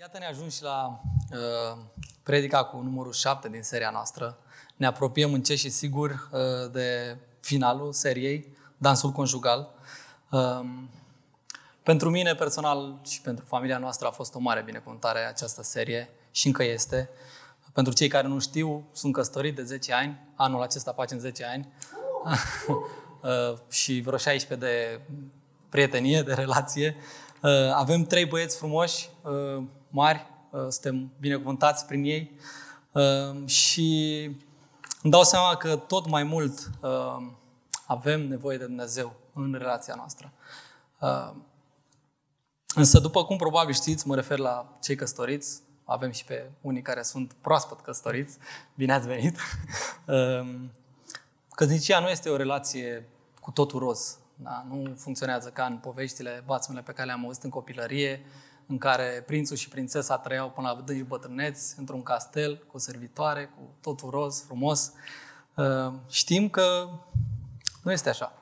Iată ne ajungi la uh, predica cu numărul 7 din seria noastră. Ne apropiem încet și sigur uh, de finalul seriei, Dansul Conjugal. Uh, pentru mine personal și pentru familia noastră a fost o mare binecuvântare această serie și încă este. Pentru cei care nu știu, sunt căsătorit de 10 ani, anul acesta facem 10 ani uh, și vreo 16 de prietenie, de relație. Uh, avem trei băieți frumoși, uh, mari, uh, suntem binecuvântați prin ei uh, și îmi dau seama că tot mai mult uh, avem nevoie de Dumnezeu în relația noastră. Însă, după cum probabil știți, mă refer la cei căsătoriți, avem și pe unii care sunt proaspăt căsătoriți, bine ați venit. Căsnicia nu este o relație cu totul roz. Da? Nu funcționează ca în poveștile, bațmele pe care le-am auzit în copilărie, în care prințul și prințesa trăiau până la vâdânci bătrâneți, într-un castel, cu o servitoare, cu totul roz, frumos. Uh, știm că nu este așa.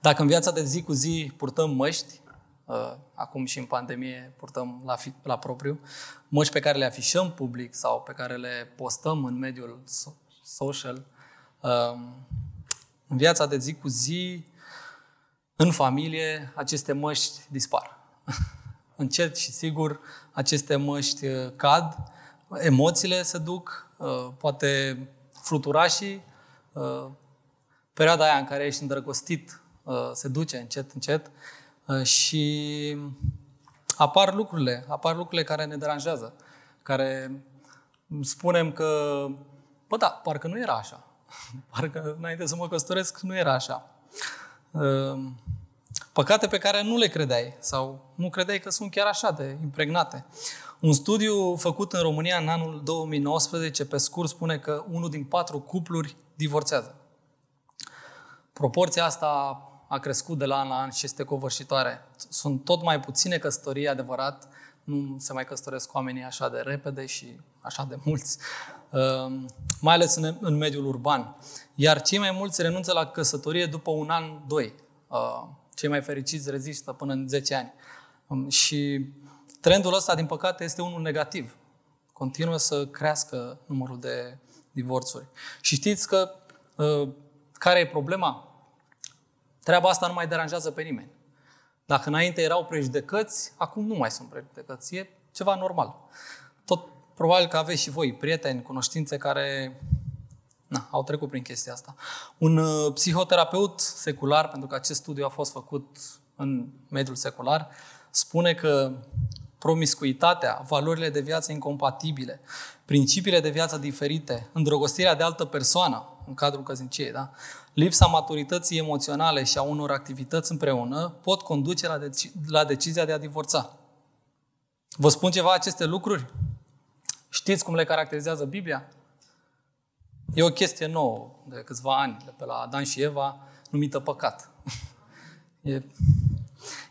Dacă în viața de zi cu zi purtăm măști, uh, acum și în pandemie purtăm la, fi, la propriu, măști pe care le afișăm public sau pe care le postăm în mediul social, uh, în viața de zi cu zi, în familie, aceste măști dispar. încet și sigur aceste măști uh, cad, emoțiile se duc, uh, poate fluturașii, uh, perioada aia în care ești îndrăgostit se duce încet, încet și apar lucrurile, apar lucrurile care ne deranjează, care spunem că, bă da, parcă nu era așa. Parcă înainte să mă căsătoresc nu era așa. Păcate pe care nu le credeai sau nu credeai că sunt chiar așa de impregnate. Un studiu făcut în România în anul 2019, pe scurt, spune că unul din patru cupluri divorțează. Proporția asta a crescut de la an la an și este covârșitoare. Sunt tot mai puține căsătorii, adevărat, nu se mai căsătoresc oamenii așa de repede și așa de mulți, ehm, mai ales în mediul urban. Iar cei mai mulți renunță la căsătorie după un an, doi. Ehm, cei mai fericiți rezistă până în 10 ani. Um, și trendul ăsta, din păcate, este unul negativ. Continuă să crească numărul de divorțuri. Și știți că uh, care e problema? Treaba asta nu mai deranjează pe nimeni. Dacă înainte erau prejudecăți, acum nu mai sunt prejudecăți. E ceva normal. Tot probabil că aveți și voi prieteni, cunoștințe care na, au trecut prin chestia asta. Un uh, psihoterapeut secular, pentru că acest studiu a fost făcut în mediul secular, spune că promiscuitatea, valorile de viață incompatibile, principiile de viață diferite, îndrăgostirea de altă persoană în cadrul căsniciei, da? lipsa maturității emoționale și a unor activități împreună pot conduce la, deci- la decizia de a divorța. Vă spun ceva aceste lucruri? Știți cum le caracterizează Biblia? E o chestie nouă de câțiva ani, de pe la Adam și Eva, numită păcat. E...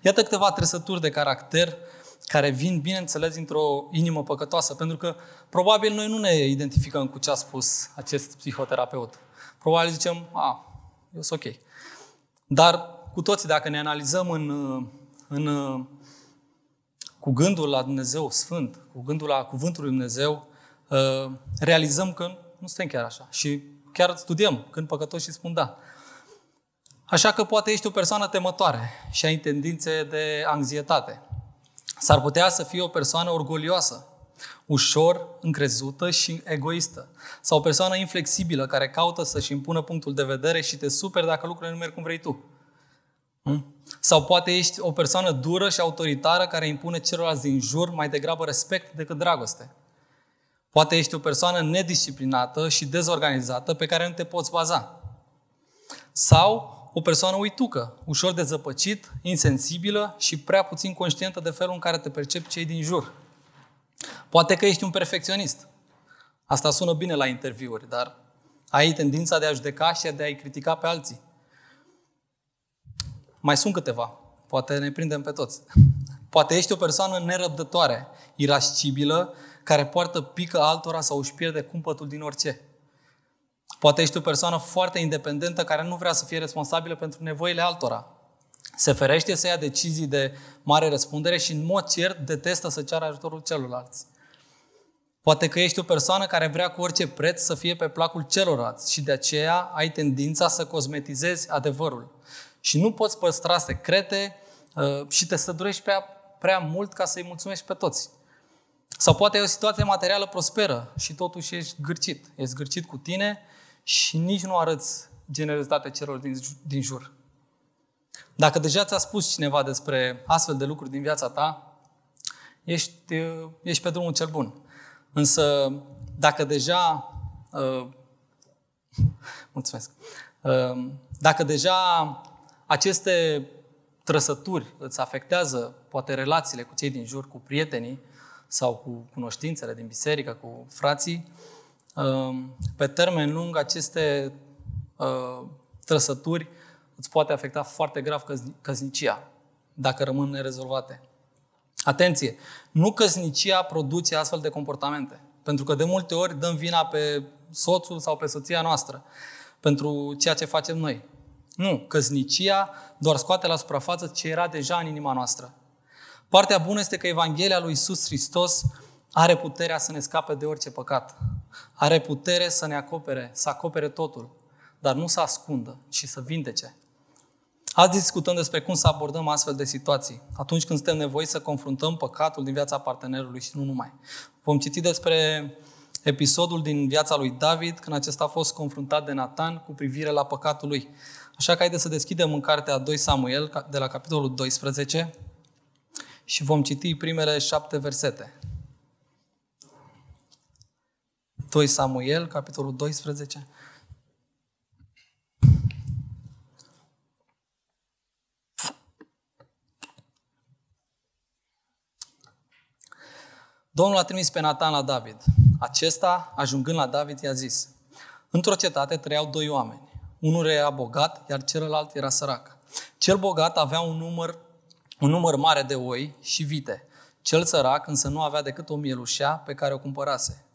Iată câteva trăsături de caracter care vin, bineînțeles, dintr-o inimă păcătoasă, pentru că probabil noi nu ne identificăm cu ce a spus acest psihoterapeut. Probabil zicem, a, eu sunt ok. Dar cu toții, dacă ne analizăm în, în, cu gândul la Dumnezeu Sfânt, cu gândul la Cuvântul lui Dumnezeu, ă, realizăm că nu suntem chiar așa. Și chiar studiem când păcătoși spun da. Așa că poate ești o persoană temătoare și ai tendințe de anxietate. S-ar putea să fii o persoană orgolioasă, ușor încrezută și egoistă. Sau o persoană inflexibilă care caută să-și impună punctul de vedere și te super dacă lucrurile nu merg cum vrei tu. Hm? Sau poate ești o persoană dură și autoritară care impune celorlalți din jur mai degrabă respect decât dragoste. Poate ești o persoană nedisciplinată și dezorganizată pe care nu te poți baza. Sau o persoană uitucă, ușor de zăpăcit, insensibilă și prea puțin conștientă de felul în care te percep cei din jur. Poate că ești un perfecționist. Asta sună bine la interviuri, dar ai tendința de a judeca și de a-i critica pe alții. Mai sunt câteva. Poate ne prindem pe toți. Poate ești o persoană nerăbdătoare, irascibilă care poartă pică altora sau își pierde cumpătul din orice. Poate ești o persoană foarte independentă care nu vrea să fie responsabilă pentru nevoile altora. Se ferește să ia decizii de mare răspundere și în mod cert detestă să ceară ajutorul celorlalți. Poate că ești o persoană care vrea cu orice preț să fie pe placul celorlalți și de aceea ai tendința să cosmetizezi adevărul. Și nu poți păstra secrete uh, și te sădurești prea, prea mult ca să-i mulțumești pe toți. Sau poate e o situație materială prosperă și totuși ești gârcit. Ești gârcit cu tine și nici nu arăți generozitate celor din, din jur. Dacă deja ți-a spus cineva despre astfel de lucruri din viața ta, ești, uh, ești pe drumul cel bun. Însă, dacă deja... Uh, mulțumesc. Uh, dacă deja aceste trăsături îți afectează poate relațiile cu cei din jur, cu prietenii sau cu cunoștințele din biserică, cu frații, uh, pe termen lung aceste uh, trăsături îți poate afecta foarte grav căsnicia, dacă rămân nerezolvate. Atenție! Nu căsnicia produce astfel de comportamente. Pentru că de multe ori dăm vina pe soțul sau pe soția noastră pentru ceea ce facem noi. Nu, căsnicia doar scoate la suprafață ce era deja în inima noastră. Partea bună este că Evanghelia lui Isus Hristos are puterea să ne scape de orice păcat. Are putere să ne acopere, să acopere totul, dar nu să ascundă, ci să vindece. Azi discutăm despre cum să abordăm astfel de situații, atunci când suntem nevoiți să confruntăm păcatul din viața partenerului și nu numai. Vom citi despre episodul din viața lui David, când acesta a fost confruntat de Nathan cu privire la păcatul lui. Așa că haideți să deschidem în cartea 2 Samuel, de la capitolul 12, și vom citi primele șapte versete. 2 Samuel, capitolul 12, Domnul a trimis pe Natan la David. Acesta, ajungând la David, i-a zis, Într-o cetate trăiau doi oameni. Unul era bogat, iar celălalt era sărac. Cel bogat avea un număr, un număr mare de oi și vite. Cel sărac însă nu avea decât o mielușea pe care o cumpărase.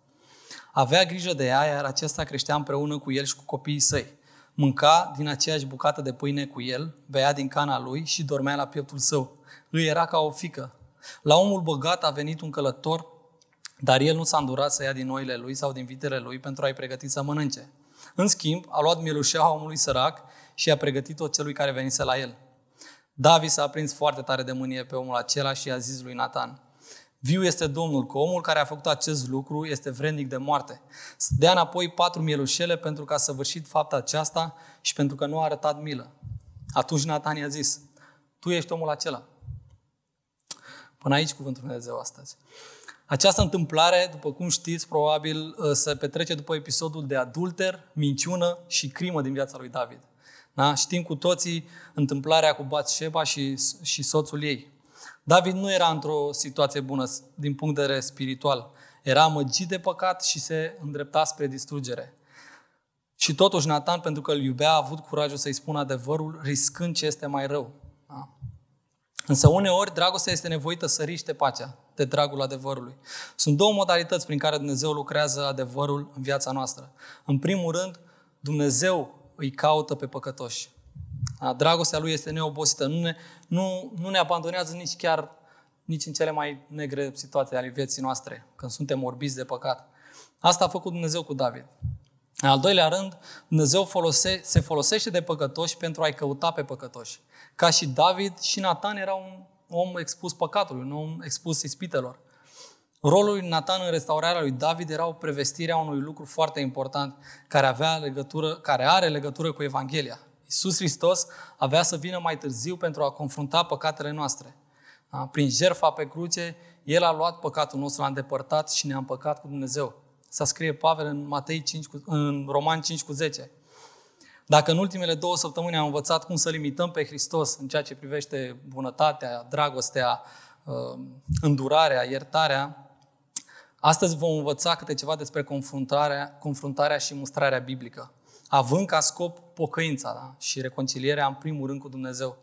Avea grijă de ea, iar acesta creștea împreună cu el și cu copiii săi. Mânca din aceeași bucată de pâine cu el, bea din cana lui și dormea la pieptul său. Îi era ca o fică, la omul bogat a venit un călător, dar el nu s-a îndurat să ia din oile lui sau din vitele lui pentru a-i pregăti să mănânce. În schimb, a luat mielușeaua omului sărac și a pregătit-o celui care venise la el. David s-a aprins foarte tare de mânie pe omul acela și a zis lui Nathan, Viu este Domnul, că omul care a făcut acest lucru este vrednic de moarte. Să dea înapoi patru mielușele pentru că a săvârșit fapta aceasta și pentru că nu a arătat milă. Atunci Nathan i-a zis, tu ești omul acela. Până aici cuvântul Lui Dumnezeu astăzi. Această întâmplare, după cum știți, probabil uh, se petrece după episodul de adulter, minciună și crimă din viața lui David. Da? Știm cu toții întâmplarea cu Batsheba și, și soțul ei. David nu era într-o situație bună din punct de vedere spiritual. Era amăgit de păcat și se îndrepta spre distrugere. Și totuși Nathan, pentru că îl iubea, a avut curajul să-i spună adevărul, riscând ce este mai rău. Da? Însă uneori dragostea este nevoită să riște pacea de dragul adevărului. Sunt două modalități prin care Dumnezeu lucrează adevărul în viața noastră. În primul rând, Dumnezeu îi caută pe păcătoși. Dragostea Lui este neobosită. Nu ne, nu, nu ne abandonează nici chiar nici în cele mai negre situații ale vieții noastre, când suntem orbiți de păcat. Asta a făcut Dumnezeu cu David. În al doilea rând, Dumnezeu folose, se folosește de păcătoși pentru a-i căuta pe păcătoși. Ca și David, și Nathan era un om expus păcatului, un om expus ispitelor. Rolul lui Nathan în restaurarea lui David era o prevestire a unui lucru foarte important care, avea legătură, care are legătură cu Evanghelia. Iisus Hristos avea să vină mai târziu pentru a confrunta păcatele noastre. Prin jertfa pe cruce, El a luat păcatul nostru, l-a îndepărtat și ne-a împăcat cu Dumnezeu. Să scrie Pavel în, Matei 5, în Roman 5 cu 10. Dacă în ultimele două săptămâni am învățat cum să limităm pe Hristos în ceea ce privește bunătatea, dragostea, uh, îndurarea, iertarea, astăzi vom învăța câte ceva despre confruntarea, confruntarea și mustrarea biblică, având ca scop pocăința da? și reconcilierea în primul rând cu Dumnezeu.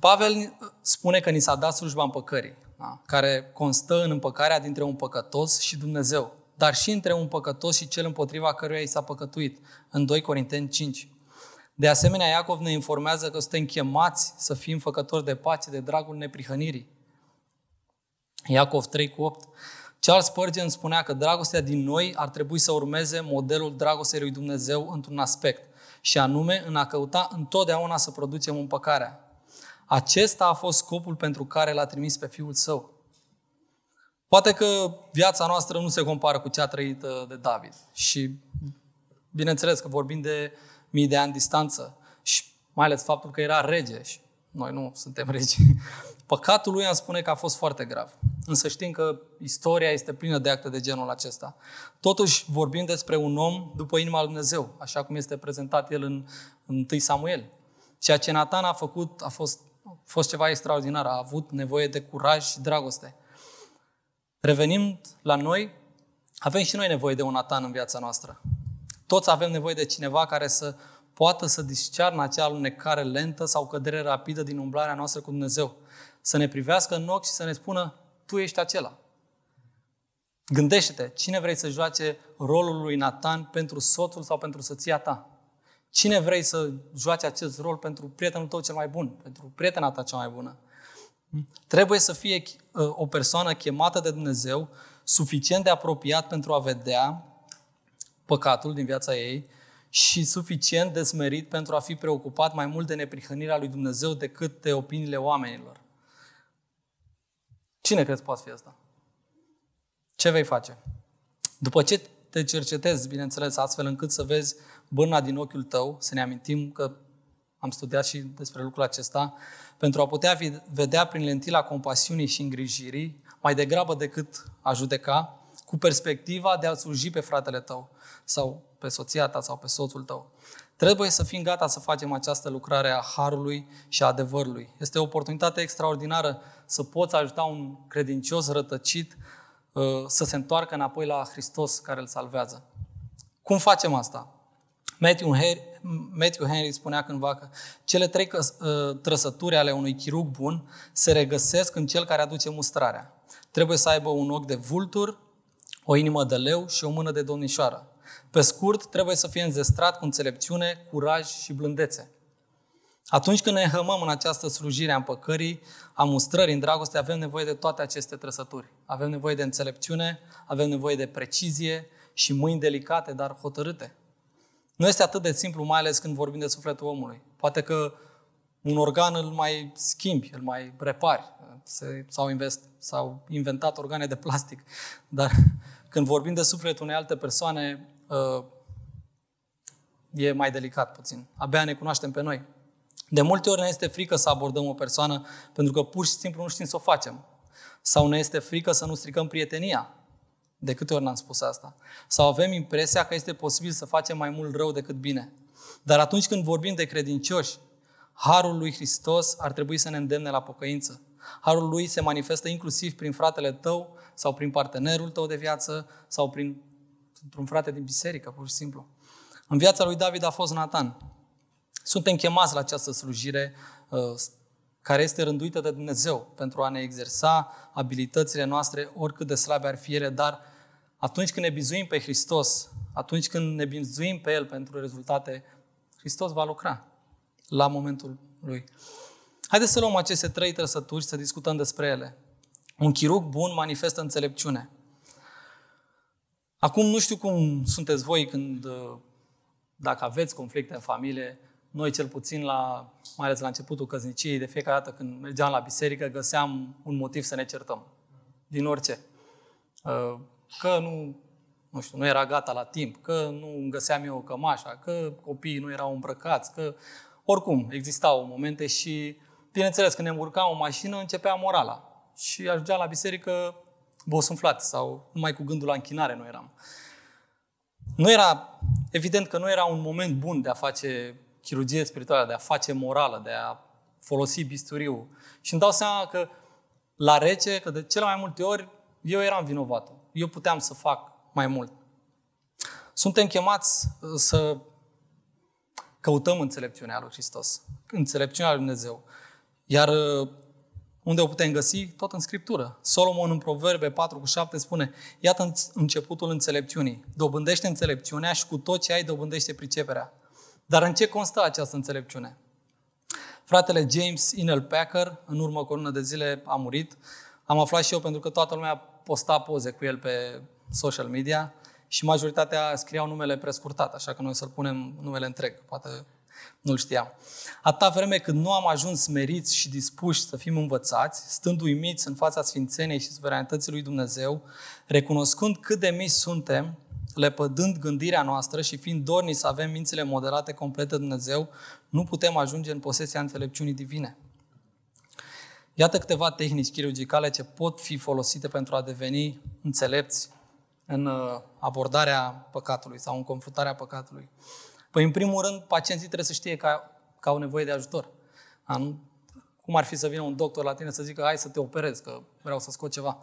Pavel spune că ni s-a dat slujba împăcării, da? care constă în împăcarea dintre un păcătos și Dumnezeu dar și între un păcătos și cel împotriva căruia i s-a păcătuit, în 2 Corinteni 5. De asemenea, Iacov ne informează că suntem chemați să fim făcători de pace, de dragul neprihănirii. Iacov 3 cu 8. Charles Spurgeon spunea că dragostea din noi ar trebui să urmeze modelul dragostei lui Dumnezeu într-un aspect, și anume în a căuta întotdeauna să producem împăcarea. Acesta a fost scopul pentru care l-a trimis pe Fiul Său. Poate că viața noastră nu se compară cu cea trăită de David și bineînțeles că vorbim de mii de ani distanță și mai ales faptul că era rege și noi nu suntem regi. Păcatul lui am spune că a fost foarte grav. Însă știm că istoria este plină de acte de genul acesta. Totuși vorbim despre un om după inima lui Dumnezeu, așa cum este prezentat el în, în 1 Samuel. Ceea ce Nathan a făcut a fost, a fost ceva extraordinar, a avut nevoie de curaj și dragoste. Revenind la noi, avem și noi nevoie de un Nathan în viața noastră. Toți avem nevoie de cineva care să poată să discearnă acea alunecare lentă sau cădere rapidă din umblarea noastră cu Dumnezeu. Să ne privească în ochi și să ne spună, tu ești acela. Gândește-te, cine vrei să joace rolul lui Nathan pentru soțul sau pentru soția ta? Cine vrei să joace acest rol pentru prietenul tău cel mai bun, pentru prietena ta cea mai bună? Trebuie să fie uh, o persoană chemată de Dumnezeu, suficient de apropiat pentru a vedea păcatul din viața ei și suficient de smerit pentru a fi preocupat mai mult de neprihănirea lui Dumnezeu decât de opiniile oamenilor. Cine crezi poate fi asta? Ce vei face? După ce te cercetezi, bineînțeles, astfel încât să vezi bârna din ochiul tău, să ne amintim că am studiat și despre lucrul acesta, pentru a putea vedea prin lentila compasiunii și îngrijirii, mai degrabă decât a judeca, cu perspectiva de a sluji pe fratele tău sau pe soția ta sau pe soțul tău. Trebuie să fim gata să facem această lucrare a harului și a adevărului. Este o oportunitate extraordinară să poți ajuta un credincios rătăcit uh, să se întoarcă înapoi la Hristos care îl salvează. Cum facem asta? Matthew Henry, Matthew Henry spunea cândva că cele trei uh, trăsături ale unui chirurg bun se regăsesc în cel care aduce mustrarea. Trebuie să aibă un ochi de vultur, o inimă de leu și o mână de domnișoară. Pe scurt, trebuie să fie înzestrat cu înțelepciune, curaj și blândețe. Atunci când ne hămăm în această slujire a împăcării, a mustrării în dragoste, avem nevoie de toate aceste trăsături. Avem nevoie de înțelepciune, avem nevoie de precizie și mâini delicate, dar hotărâte. Nu este atât de simplu, mai ales când vorbim de sufletul omului. Poate că un organ îl mai schimbi, îl mai repari. S-au, invest, s-au inventat organe de plastic. Dar când vorbim de sufletul unei alte persoane, uh, e mai delicat puțin. Abia ne cunoaștem pe noi. De multe ori ne este frică să abordăm o persoană pentru că pur și simplu nu știm să o facem. Sau ne este frică să nu stricăm prietenia. De câte ori n-am spus asta? Sau avem impresia că este posibil să facem mai mult rău decât bine. Dar atunci când vorbim de credincioși, Harul lui Hristos ar trebui să ne îndemne la pocăință. Harul lui se manifestă inclusiv prin fratele tău sau prin partenerul tău de viață sau prin un frate din biserică, pur și simplu. În viața lui David a fost Nathan. Suntem chemați la această slujire uh, care este rânduită de Dumnezeu pentru a ne exersa abilitățile noastre, oricât de slabe ar fi ele, dar atunci când ne bizuim pe Hristos, atunci când ne bizuim pe El pentru rezultate, Hristos va lucra la momentul Lui. Haideți să luăm aceste trei trăsături și să discutăm despre ele. Un chirurg bun manifestă înțelepciune. Acum nu știu cum sunteți voi când, uh, dacă aveți conflicte în familie, noi cel puțin, la, mai ales la începutul căsniciei, de fiecare dată când mergeam la biserică, găseam un motiv să ne certăm. Din orice. Uh, că nu, nu știu, nu era gata la timp, că nu îmi găseam eu cămașa, că copiii nu erau îmbrăcați, că oricum existau momente și, bineînțeles, când ne urcam o mașină, începea morala. Și ajungeam la biserică bosunflat sau numai cu gândul la închinare nu eram. Nu era, evident că nu era un moment bun de a face chirurgie spirituală, de a face morală, de a folosi bisturiu. Și îmi dau seama că la rece, că de cele mai multe ori eu eram vinovat. Eu puteam să fac mai mult. Suntem chemați uh, să căutăm înțelepciunea lui Hristos, înțelepciunea lui Dumnezeu. Iar uh, unde o putem găsi? Tot în Scriptură. Solomon în Proverbe 4 cu 7 spune, iată începutul înțelepciunii. Dobândește înțelepciunea și cu tot ce ai dobândește priceperea. Dar în ce constă această înțelepciune? Fratele James Inel Packer, în urmă cu o lună de zile, a murit. Am aflat și eu pentru că toată lumea posta poze cu el pe social media și majoritatea scriau numele prescurtat, așa că noi să-l punem numele întreg, poate nu-l știam. Atâta vreme când nu am ajuns meriți și dispuși să fim învățați, stând uimiți în fața Sfințeniei și suveranității lui Dumnezeu, recunoscând cât de mici suntem, lepădând gândirea noastră și fiind dorni să avem mințile moderate complete de Dumnezeu, nu putem ajunge în posesia înțelepciunii divine. Iată câteva tehnici chirurgicale ce pot fi folosite pentru a deveni înțelepți în uh, abordarea păcatului sau în confruntarea păcatului. Păi, în primul rând, pacienții trebuie să știe că, că au nevoie de ajutor. Cum ar fi să vină un doctor la tine să zică, hai să te operezi, că vreau să scot ceva.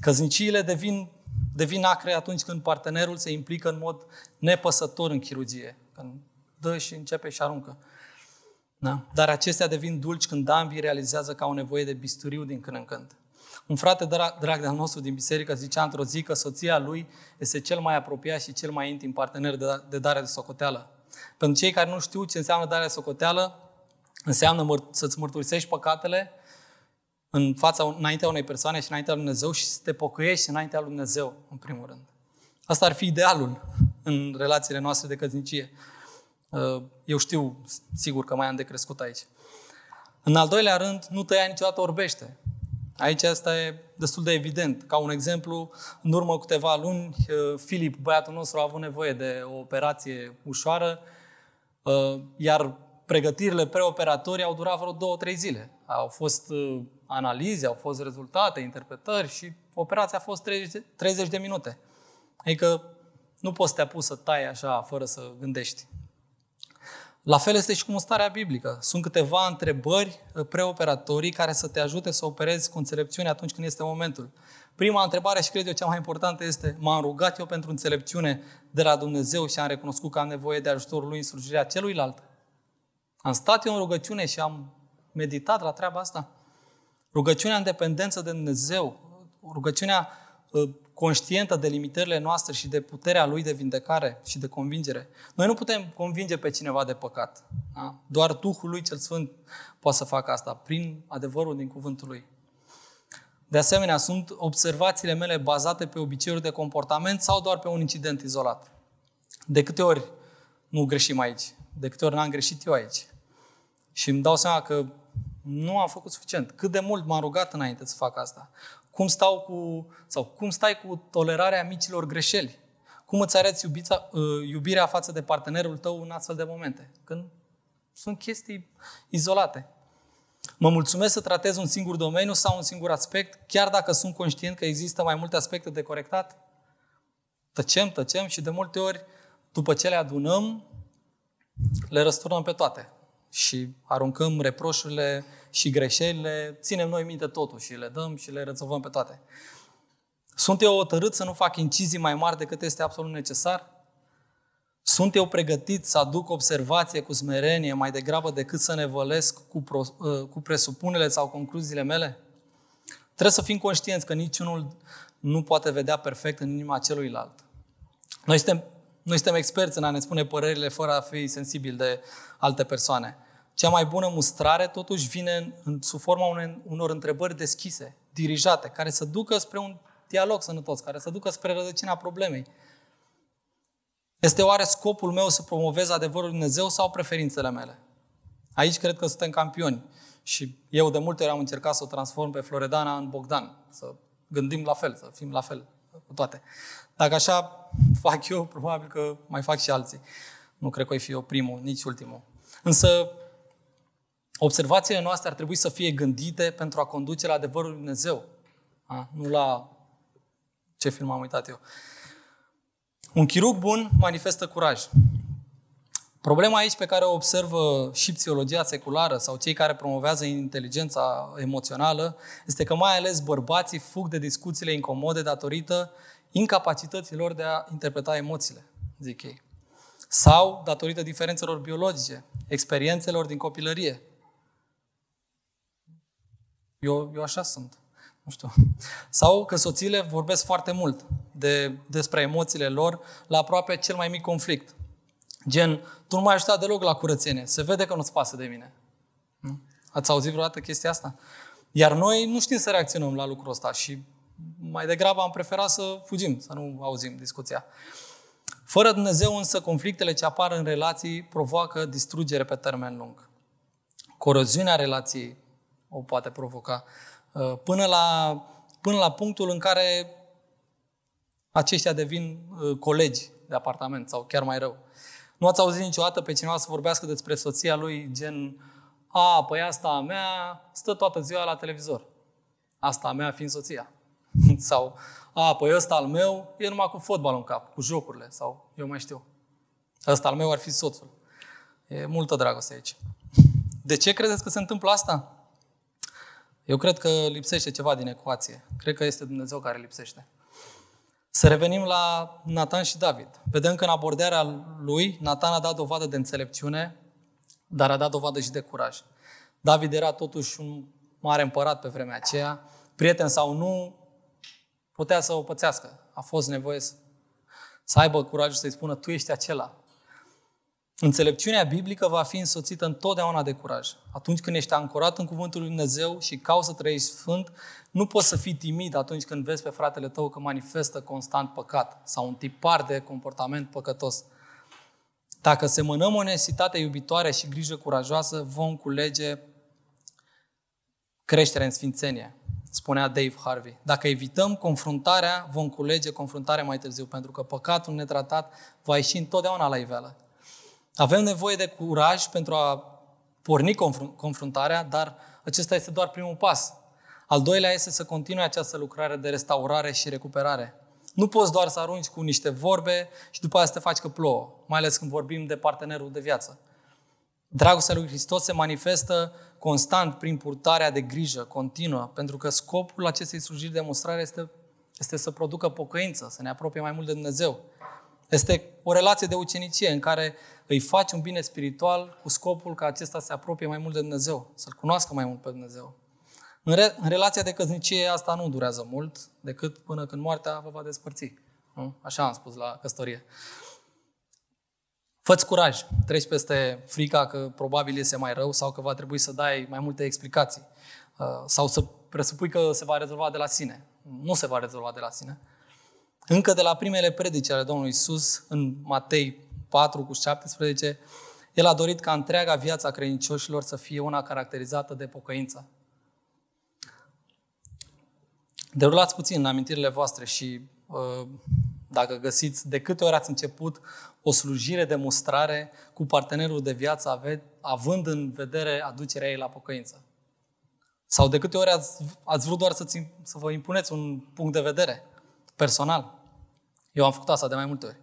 Căznicile devin, devin acre atunci când partenerul se implică în mod nepăsător în chirurgie. Când dă și începe și aruncă. Da? Dar acestea devin dulci când ambii realizează că au nevoie de bisturiu din când în când. Un frate drag, drag de-al nostru din biserică zicea într-o zi că soția lui este cel mai apropiat și cel mai intim partener de, de dare de socoteală. Pentru cei care nu știu ce înseamnă dare de socoteală, înseamnă măr- să-ți mărturisești păcatele în fața, înaintea unei persoane și înaintea lui Dumnezeu și să te pocăiești înaintea lui Dumnezeu, în primul rând. Asta ar fi idealul în relațiile noastre de căznicie. Uh, eu știu, sigur, că mai am de crescut aici. În al doilea rând, nu tăia niciodată orbește. Aici asta e destul de evident. Ca un exemplu, în urmă cu câteva luni, uh, Filip, băiatul nostru, a avut nevoie de o operație ușoară, uh, iar pregătirile preoperatorii au durat vreo două, trei zile. Au fost uh, analize, au fost rezultate, interpretări și operația a fost 30, 30 de minute. Adică nu poți să te apuci să tai așa fără să gândești. La fel este și cu mustarea biblică. Sunt câteva întrebări uh, preoperatorii care să te ajute să operezi cu înțelepciune atunci când este momentul. Prima întrebare și cred eu cea mai importantă este m-am rugat eu pentru înțelepciune de la Dumnezeu și am recunoscut că am nevoie de ajutorul Lui în slujirea celuilalt. Am stat eu în rugăciune și am meditat la treaba asta. Rugăciunea în dependență de Dumnezeu, rugăciunea uh, conștientă de limitările noastre și de puterea Lui de vindecare și de convingere. Noi nu putem convinge pe cineva de păcat. Da? Doar Duhul Lui cel Sfânt poate să facă asta, prin adevărul din cuvântul Lui. De asemenea, sunt observațiile mele bazate pe obiceiuri de comportament sau doar pe un incident izolat. De câte ori nu greșim aici? De câte ori n-am greșit eu aici? Și îmi dau seama că nu am făcut suficient. Cât de mult m-am rugat înainte să fac asta. Cum stau cu, sau cum stai cu tolerarea micilor greșeli? Cum îți arăți iubița, uh, iubirea față de partenerul tău în astfel de momente? Când sunt chestii izolate. Mă mulțumesc să tratez un singur domeniu sau un singur aspect, chiar dacă sunt conștient că există mai multe aspecte de corectat? Tăcem, tăcem și de multe ori, după ce le adunăm, le răsturnăm pe toate și aruncăm reproșurile și greșelile, ținem noi minte totul și le dăm și le rezolvăm pe toate. Sunt eu hotărât să nu fac incizii mai mari decât este absolut necesar? Sunt eu pregătit să aduc observație cu smerenie mai degrabă decât să ne vălesc cu, pro, ă, cu presupunele sau concluziile mele? Trebuie să fim conștienți că niciunul nu poate vedea perfect în inima celuilalt. Noi suntem, noi suntem experți în a ne spune părerile fără a fi sensibili de alte persoane. Cea mai bună mustrare, totuși, vine în, sub forma unor, unor întrebări deschise, dirijate, care să ducă spre un dialog sănătos, care să ducă spre rădăcina problemei. Este oare scopul meu să promovez adevărul Lui Dumnezeu sau preferințele mele? Aici cred că suntem campioni. Și eu de multe ori am încercat să o transform pe Floredana în Bogdan. Să gândim la fel, să fim la fel cu toate. Dacă așa fac eu, probabil că mai fac și alții. Nu cred că o fi eu primul, nici ultimul. Însă observațiile noastre ar trebui să fie gândite pentru a conduce la adevărul Lui Dumnezeu. A? Nu la ce film am uitat eu. Un chirurg bun manifestă curaj. Problema aici pe care o observă și psihologia seculară sau cei care promovează inteligența emoțională este că mai ales bărbații fug de discuțiile incomode datorită incapacităților de a interpreta emoțiile, zic ei. Sau datorită diferențelor biologice, experiențelor din copilărie, eu, eu așa sunt. Nu știu. Sau că soțiile vorbesc foarte mult de, despre emoțiile lor la aproape cel mai mic conflict. Gen, tu nu mai ajutat deloc la curățenie. Se vede că nu-ți pasă de mine. Nu? Ați auzit vreodată chestia asta? Iar noi nu știm să reacționăm la lucrul ăsta și mai degrabă am preferat să fugim, să nu auzim discuția. Fără Dumnezeu însă, conflictele ce apar în relații provoacă distrugere pe termen lung. Coroziunea relației o poate provoca uh, până la, până la punctul în care aceștia devin uh, colegi de apartament sau chiar mai rău. Nu ați auzit niciodată pe cineva să vorbească despre soția lui gen a, păi asta a mea stă toată ziua la televizor. Asta a mea fiind soția. sau, a, păi ăsta al meu e numai cu fotbalul în cap, cu jocurile, sau eu mai știu. Ăsta al meu ar fi soțul. E multă dragoste aici. De ce credeți că se întâmplă asta? Eu cred că lipsește ceva din ecuație. Cred că este Dumnezeu care lipsește. Să revenim la Nathan și David. Vedem că în abordarea lui, Nathan a dat dovadă de înțelepciune, dar a dat dovadă și de curaj. David era totuși un mare împărat pe vremea aceea, prieten sau nu, putea să o pățească. A fost nevoie să, să aibă curajul să-i spună, tu ești acela. Înțelepciunea biblică va fi însoțită întotdeauna de curaj. Atunci când ești ancorat în Cuvântul Lui Dumnezeu și cauți să trăiești sfânt, nu poți să fii timid atunci când vezi pe fratele tău că manifestă constant păcat sau un tipar de comportament păcătos. Dacă semănăm onestitate iubitoare și grijă curajoasă, vom culege creștere în sfințenie, spunea Dave Harvey. Dacă evităm confruntarea, vom culege confruntarea mai târziu, pentru că păcatul netratat va ieși întotdeauna la iveală. Avem nevoie de curaj pentru a porni confruntarea, dar acesta este doar primul pas. Al doilea este să continue această lucrare de restaurare și recuperare. Nu poți doar să arunci cu niște vorbe și după aceea să te faci că plouă, mai ales când vorbim de partenerul de viață. Dragostea lui Hristos se manifestă constant prin purtarea de grijă continuă, pentru că scopul acestei slujiri de demonstrare este, este să producă pocăință, să ne apropie mai mult de Dumnezeu. Este o relație de ucenicie în care îi faci un bine spiritual cu scopul ca acesta să se apropie mai mult de Dumnezeu, să-L cunoască mai mult pe Dumnezeu. În, re- în relația de căsnicie asta nu durează mult, decât până când moartea vă va despărți. Nu? Așa am spus la căsătorie. Fă-ți curaj, treci peste frica că probabil iese mai rău sau că va trebui să dai mai multe explicații uh, sau să presupui că se va rezolva de la sine. Nu se va rezolva de la sine. Încă de la primele predici ale Domnului Isus, în Matei 4 cu 17, El a dorit ca întreaga viața credincioșilor să fie una caracterizată de pocăință. Derulați puțin în amintirile voastre și uh, dacă găsiți de câte ori ați început o slujire de mustrare cu partenerul de viață având în vedere aducerea ei la pocăință. Sau de câte ori ați, ați vrut doar să, să vă impuneți un punct de vedere personal. Eu am făcut asta de mai multe ori.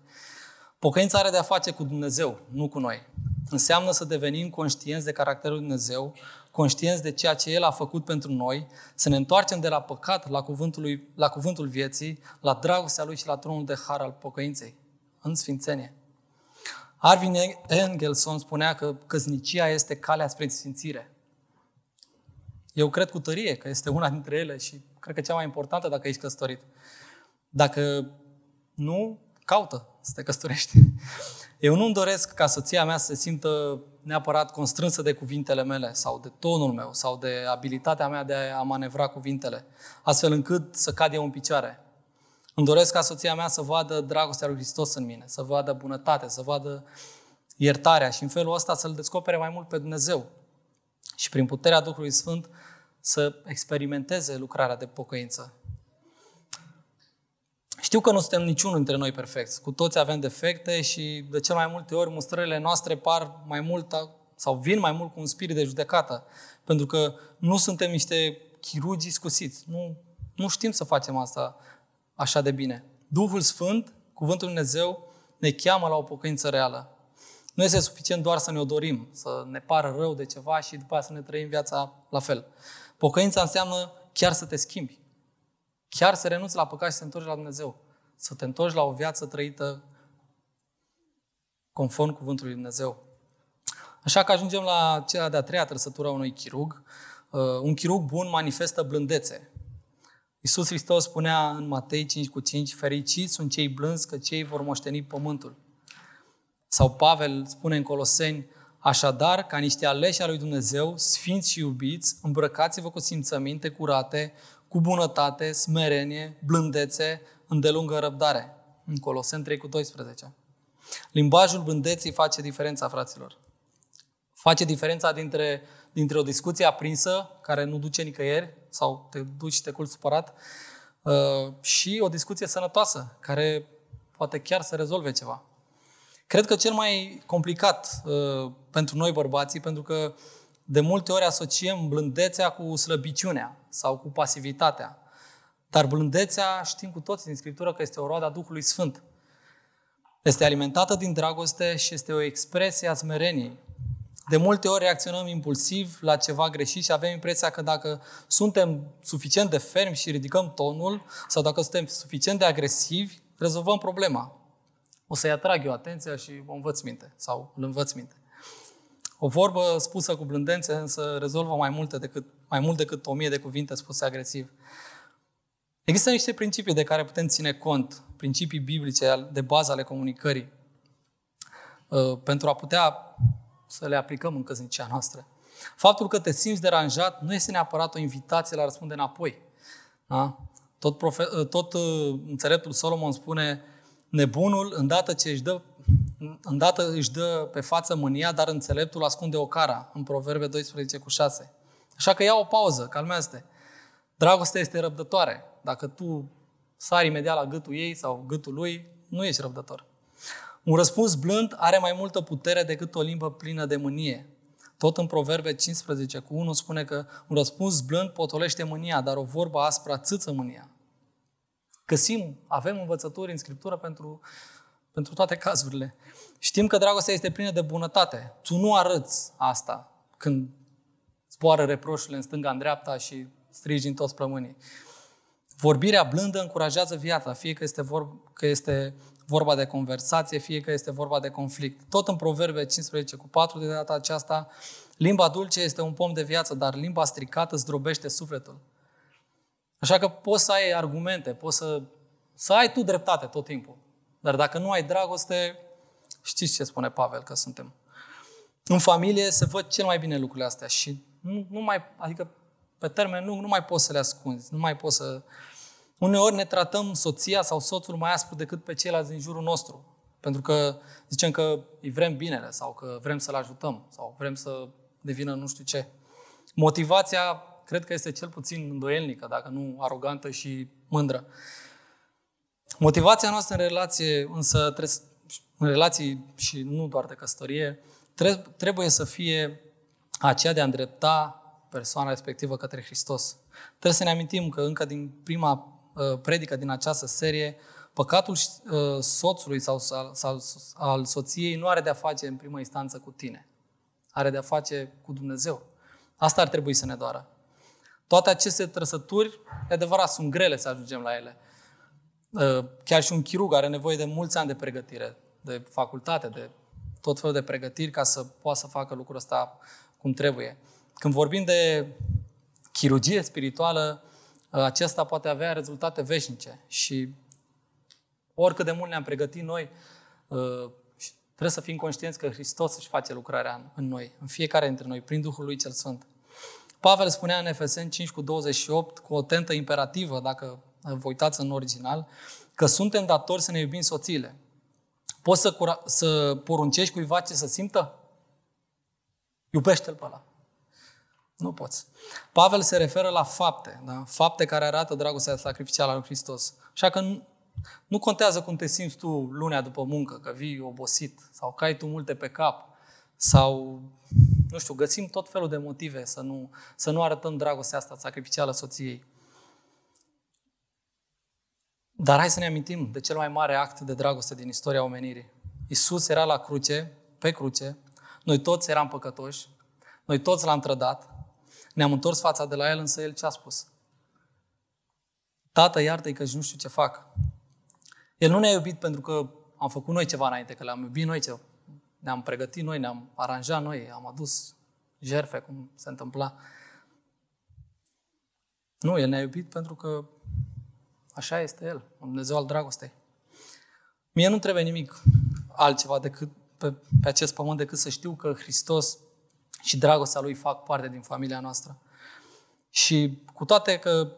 Pocăința are de-a face cu Dumnezeu, nu cu noi. Înseamnă să devenim conștienți de caracterul lui Dumnezeu, conștienți de ceea ce El a făcut pentru noi, să ne întoarcem de la păcat la cuvântul, lui, la cuvântul vieții, la dragostea Lui și la tronul de har al pocăinței, în sfințenie. Arvin Engelson spunea că căsnicia este calea spre sfințire. Eu cred cu tărie că este una dintre ele și cred că cea mai importantă dacă ești căsătorit. Dacă nu, caută să te căsătorești. Eu nu-mi doresc ca soția mea să se simtă neapărat constrânsă de cuvintele mele sau de tonul meu sau de abilitatea mea de a manevra cuvintele, astfel încât să cad eu în picioare. Îmi doresc ca soția mea să vadă dragostea lui Hristos în mine, să vadă bunătate, să vadă iertarea și în felul ăsta să-L descopere mai mult pe Dumnezeu. Și prin puterea Duhului Sfânt să experimenteze lucrarea de pocăință. Știu că nu suntem niciunul dintre noi perfecți. Cu toți avem defecte și de cel mai multe ori mustrările noastre par mai mult sau vin mai mult cu un spirit de judecată. Pentru că nu suntem niște chirurgi scusiți. Nu, nu știm să facem asta așa de bine. Duhul Sfânt, Cuvântul Lui Dumnezeu, ne cheamă la o pocăință reală. Nu este suficient doar să ne o dorim, să ne pară rău de ceva și după aceea să ne trăim viața la fel. Pocăința înseamnă chiar să te schimbi. Chiar să renunți la păcat și să te întorci la Dumnezeu. Să te întorci la o viață trăită conform cuvântului Dumnezeu. Așa că ajungem la cea de-a treia trăsătură a unui chirurg. Uh, un chirurg bun manifestă blândețe. Iisus Hristos spunea în Matei 5 cu 5, fericiți sunt cei blânzi că cei vor moșteni pământul. Sau Pavel spune în Coloseni, Așadar, ca niște aleși al lui Dumnezeu, sfinți și iubiți, îmbrăcați-vă cu simțăminte curate, cu bunătate, smerenie, blândețe, îndelungă răbdare. În Coloseni 3 cu 12. Limbajul blândeții face diferența, fraților. Face diferența dintre, dintre o discuție aprinsă, care nu duce nicăieri, sau te duci și te culci supărat, uh, și o discuție sănătoasă, care poate chiar să rezolve ceva. Cred că cel mai complicat uh, pentru noi bărbații, pentru că de multe ori asociem blândețea cu slăbiciunea sau cu pasivitatea. Dar blândețea știm cu toți din Scriptură că este o roadă a Duhului Sfânt. Este alimentată din dragoste și este o expresie a smereniei. De multe ori reacționăm impulsiv la ceva greșit și avem impresia că dacă suntem suficient de fermi și ridicăm tonul sau dacă suntem suficient de agresivi, rezolvăm problema. O să-i atrag eu atenția și o învăț minte sau îl învăț minte. O vorbă spusă cu blândențe însă rezolvă mai, multe decât, mai mult decât o mie de cuvinte spuse agresiv. Există niște principii de care putem ține cont, principii biblice de bază ale comunicării, uh, pentru a putea să le aplicăm în căsnicia noastră. Faptul că te simți deranjat nu este neapărat o invitație la răspunde înapoi. Da? Tot, profe- uh, tot uh, înțeleptul Solomon spune, nebunul, îndată ce își dă, îndată își dă pe față mânia, dar înțeleptul ascunde o cara, în Proverbe 12 cu 6. Așa că ia o pauză, calmează-te. Dragostea este răbdătoare. Dacă tu sari imediat la gâtul ei sau gâtul lui, nu ești răbdător. Un răspuns blând are mai multă putere decât o limbă plină de mânie. Tot în Proverbe 15 cu 1 spune că un răspuns blând potolește mânia, dar o vorbă aspră țâță mânia. Găsim, avem învățături în Scriptură pentru, pentru toate cazurile. Știm că dragostea este plină de bunătate. Tu nu arăți asta când zboară reproșurile în stânga, în dreapta și strigi din toți plămânii. Vorbirea blândă încurajează viața, fie că este, vorba, că este vorba de conversație, fie că este vorba de conflict. Tot în Proverbe 15 cu 4 de data aceasta, limba dulce este un pom de viață, dar limba stricată zdrobește sufletul. Așa că poți să ai argumente, poți să, să ai tu dreptate tot timpul. Dar dacă nu ai dragoste, știți ce spune Pavel că suntem. În familie se văd cel mai bine lucrurile astea și nu, nu mai, adică pe termen lung nu mai poți să le ascunzi, nu mai poți să... Uneori ne tratăm soția sau soțul mai aspru decât pe ceilalți din jurul nostru. Pentru că zicem că îi vrem binele sau că vrem să-l ajutăm sau vrem să devină nu știu ce. Motivația cred că este cel puțin îndoielnică, dacă nu arogantă și mândră. Motivația noastră în relație, însă, în relații și nu doar de căsătorie, trebuie să fie aceea de a îndrepta persoana respectivă către Hristos. Trebuie să ne amintim că încă din prima uh, predică din această serie, păcatul uh, soțului sau, sau, sau al soției nu are de-a face în primă instanță cu tine. Are de-a face cu Dumnezeu. Asta ar trebui să ne doară. Toate aceste trăsături, e adevărat, sunt grele să ajungem la ele. Uh, chiar și un chirurg are nevoie de mulți ani de pregătire, de facultate, de tot felul de pregătiri ca să poată să facă lucrul ăsta cum trebuie. Când vorbim de chirurgie spirituală, uh, acesta poate avea rezultate veșnice și oricât de mult ne-am pregătit noi, uh, trebuie să fim conștienți că Hristos își face lucrarea în noi, în fiecare dintre noi, prin Duhul lui cel Sfânt. Pavel spunea în Efeseni 5 cu 28, cu o tentă imperativă, dacă vă uitați în original, că suntem datori să ne iubim soțiile. Poți să, cura- să poruncești cuiva ce să simtă? Iubește-l pe ăla. Nu poți. Pavel se referă la fapte, da? fapte care arată dragostea sacrificială a lui Hristos. Așa că nu, nu contează cum te simți tu lunea după muncă, că vii obosit sau că ai tu multe pe cap sau, nu știu, găsim tot felul de motive să nu, să nu arătăm dragostea asta sacrificială soției. Dar hai să ne amintim de cel mai mare act de dragoste din istoria omenirii. Isus era la cruce, pe cruce, noi toți eram păcătoși, noi toți l-am trădat, ne-am întors fața de la el, însă el ce a spus? Tată, iartă-i că nu știu ce fac. El nu ne-a iubit pentru că am făcut noi ceva înainte, că le-am iubit noi, ce ne-am pregătit noi, ne-am aranjat noi, am adus jerfe, cum se întâmpla. Nu, El ne-a iubit pentru că așa este El, un Dumnezeu al dragostei. Mie nu trebuie nimic altceva decât pe, pe acest pământ decât să știu că Hristos și dragostea Lui fac parte din familia noastră. Și cu toate, că,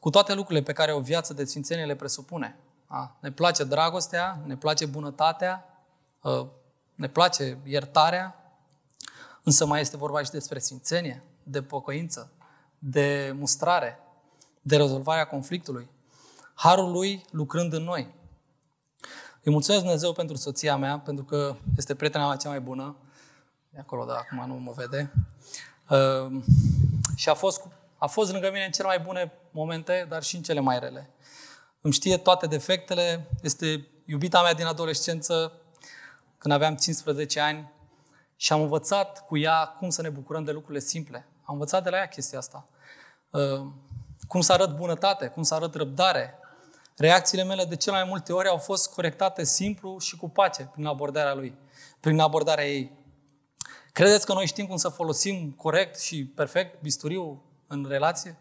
cu toate lucrurile pe care o viață de sfințenie le presupune. A, ne place dragostea, ne place bunătatea, ă, ne place iertarea, însă mai este vorba și despre sfințenie, de pocăință, de mustrare, de rezolvarea conflictului. Harul lui lucrând în noi. Îi mulțumesc Dumnezeu pentru soția mea, pentru că este prietena mea cea mai bună. De acolo, dar acum nu mă vede. Uh, și a fost, a fost lângă mine în cele mai bune momente, dar și în cele mai rele. Îmi știe toate defectele, este iubita mea din adolescență, când aveam 15 ani, și am învățat cu ea cum să ne bucurăm de lucrurile simple. Am învățat de la ea chestia asta. Uh, cum să arăt bunătate, cum să arăt răbdare. Reacțiile mele de cele mai multe ori au fost corectate simplu și cu pace prin abordarea lui, prin abordarea ei. Credeți că noi știm cum să folosim corect și perfect bisturiu în relație?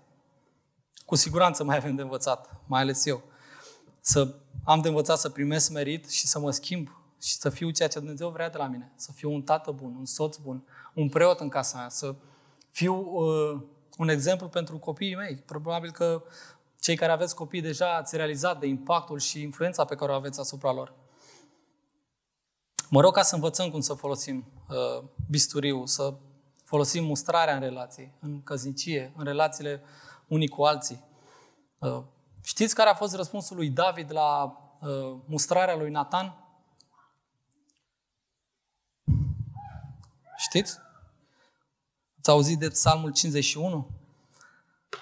Cu siguranță mai avem de învățat, mai ales eu. Să am de învățat să primesc merit și să mă schimb și să fiu ceea ce Dumnezeu vrea de la mine. Să fiu un tată bun, un soț bun, un preot în casa mea, să fiu uh, un exemplu pentru copiii mei. Probabil că cei care aveți copii deja ați realizat de impactul și influența pe care o aveți asupra lor. Mă rog ca să învățăm cum să folosim uh, bisturiu, să folosim mustrarea în relații, în căznicie, în relațiile unii cu alții. Uh, știți care a fost răspunsul lui David la uh, mustrarea lui Nathan? Știți? Ați auzit de Psalmul 51?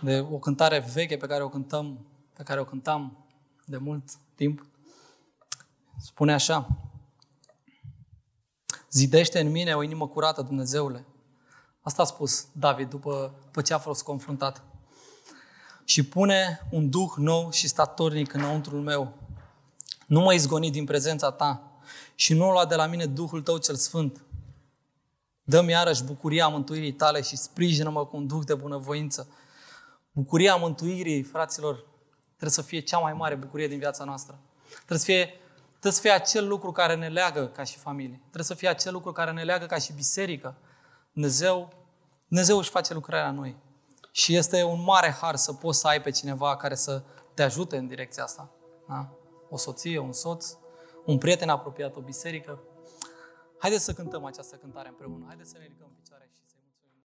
De o cântare veche pe care o cântăm, pe care o cântam de mult timp. Spune așa. Zidește în mine o inimă curată, Dumnezeule. Asta a spus David după, după ce a fost confruntat. Și pune un duh nou și statornic înăuntrul meu. Nu mă izgoni din prezența ta și nu lua de la mine Duhul tău cel sfânt. Dă-mi iarăși bucuria mântuirii tale și sprijină-mă cu un duh de bunăvoință. Bucuria mântuirii, fraților, trebuie să fie cea mai mare bucurie din viața noastră. Trebuie să fie, trebuie să fie acel lucru care ne leagă ca și familie. Trebuie să fie acel lucru care ne leagă ca și biserică. Dumnezeu, Dumnezeu își face lucrarea în noi. Și este un mare har să poți să ai pe cineva care să te ajute în direcția asta. Da? O soție, un soț, un prieten apropiat, o biserică. Haideți să cântăm această cântare împreună. Haideți să ne ridicăm.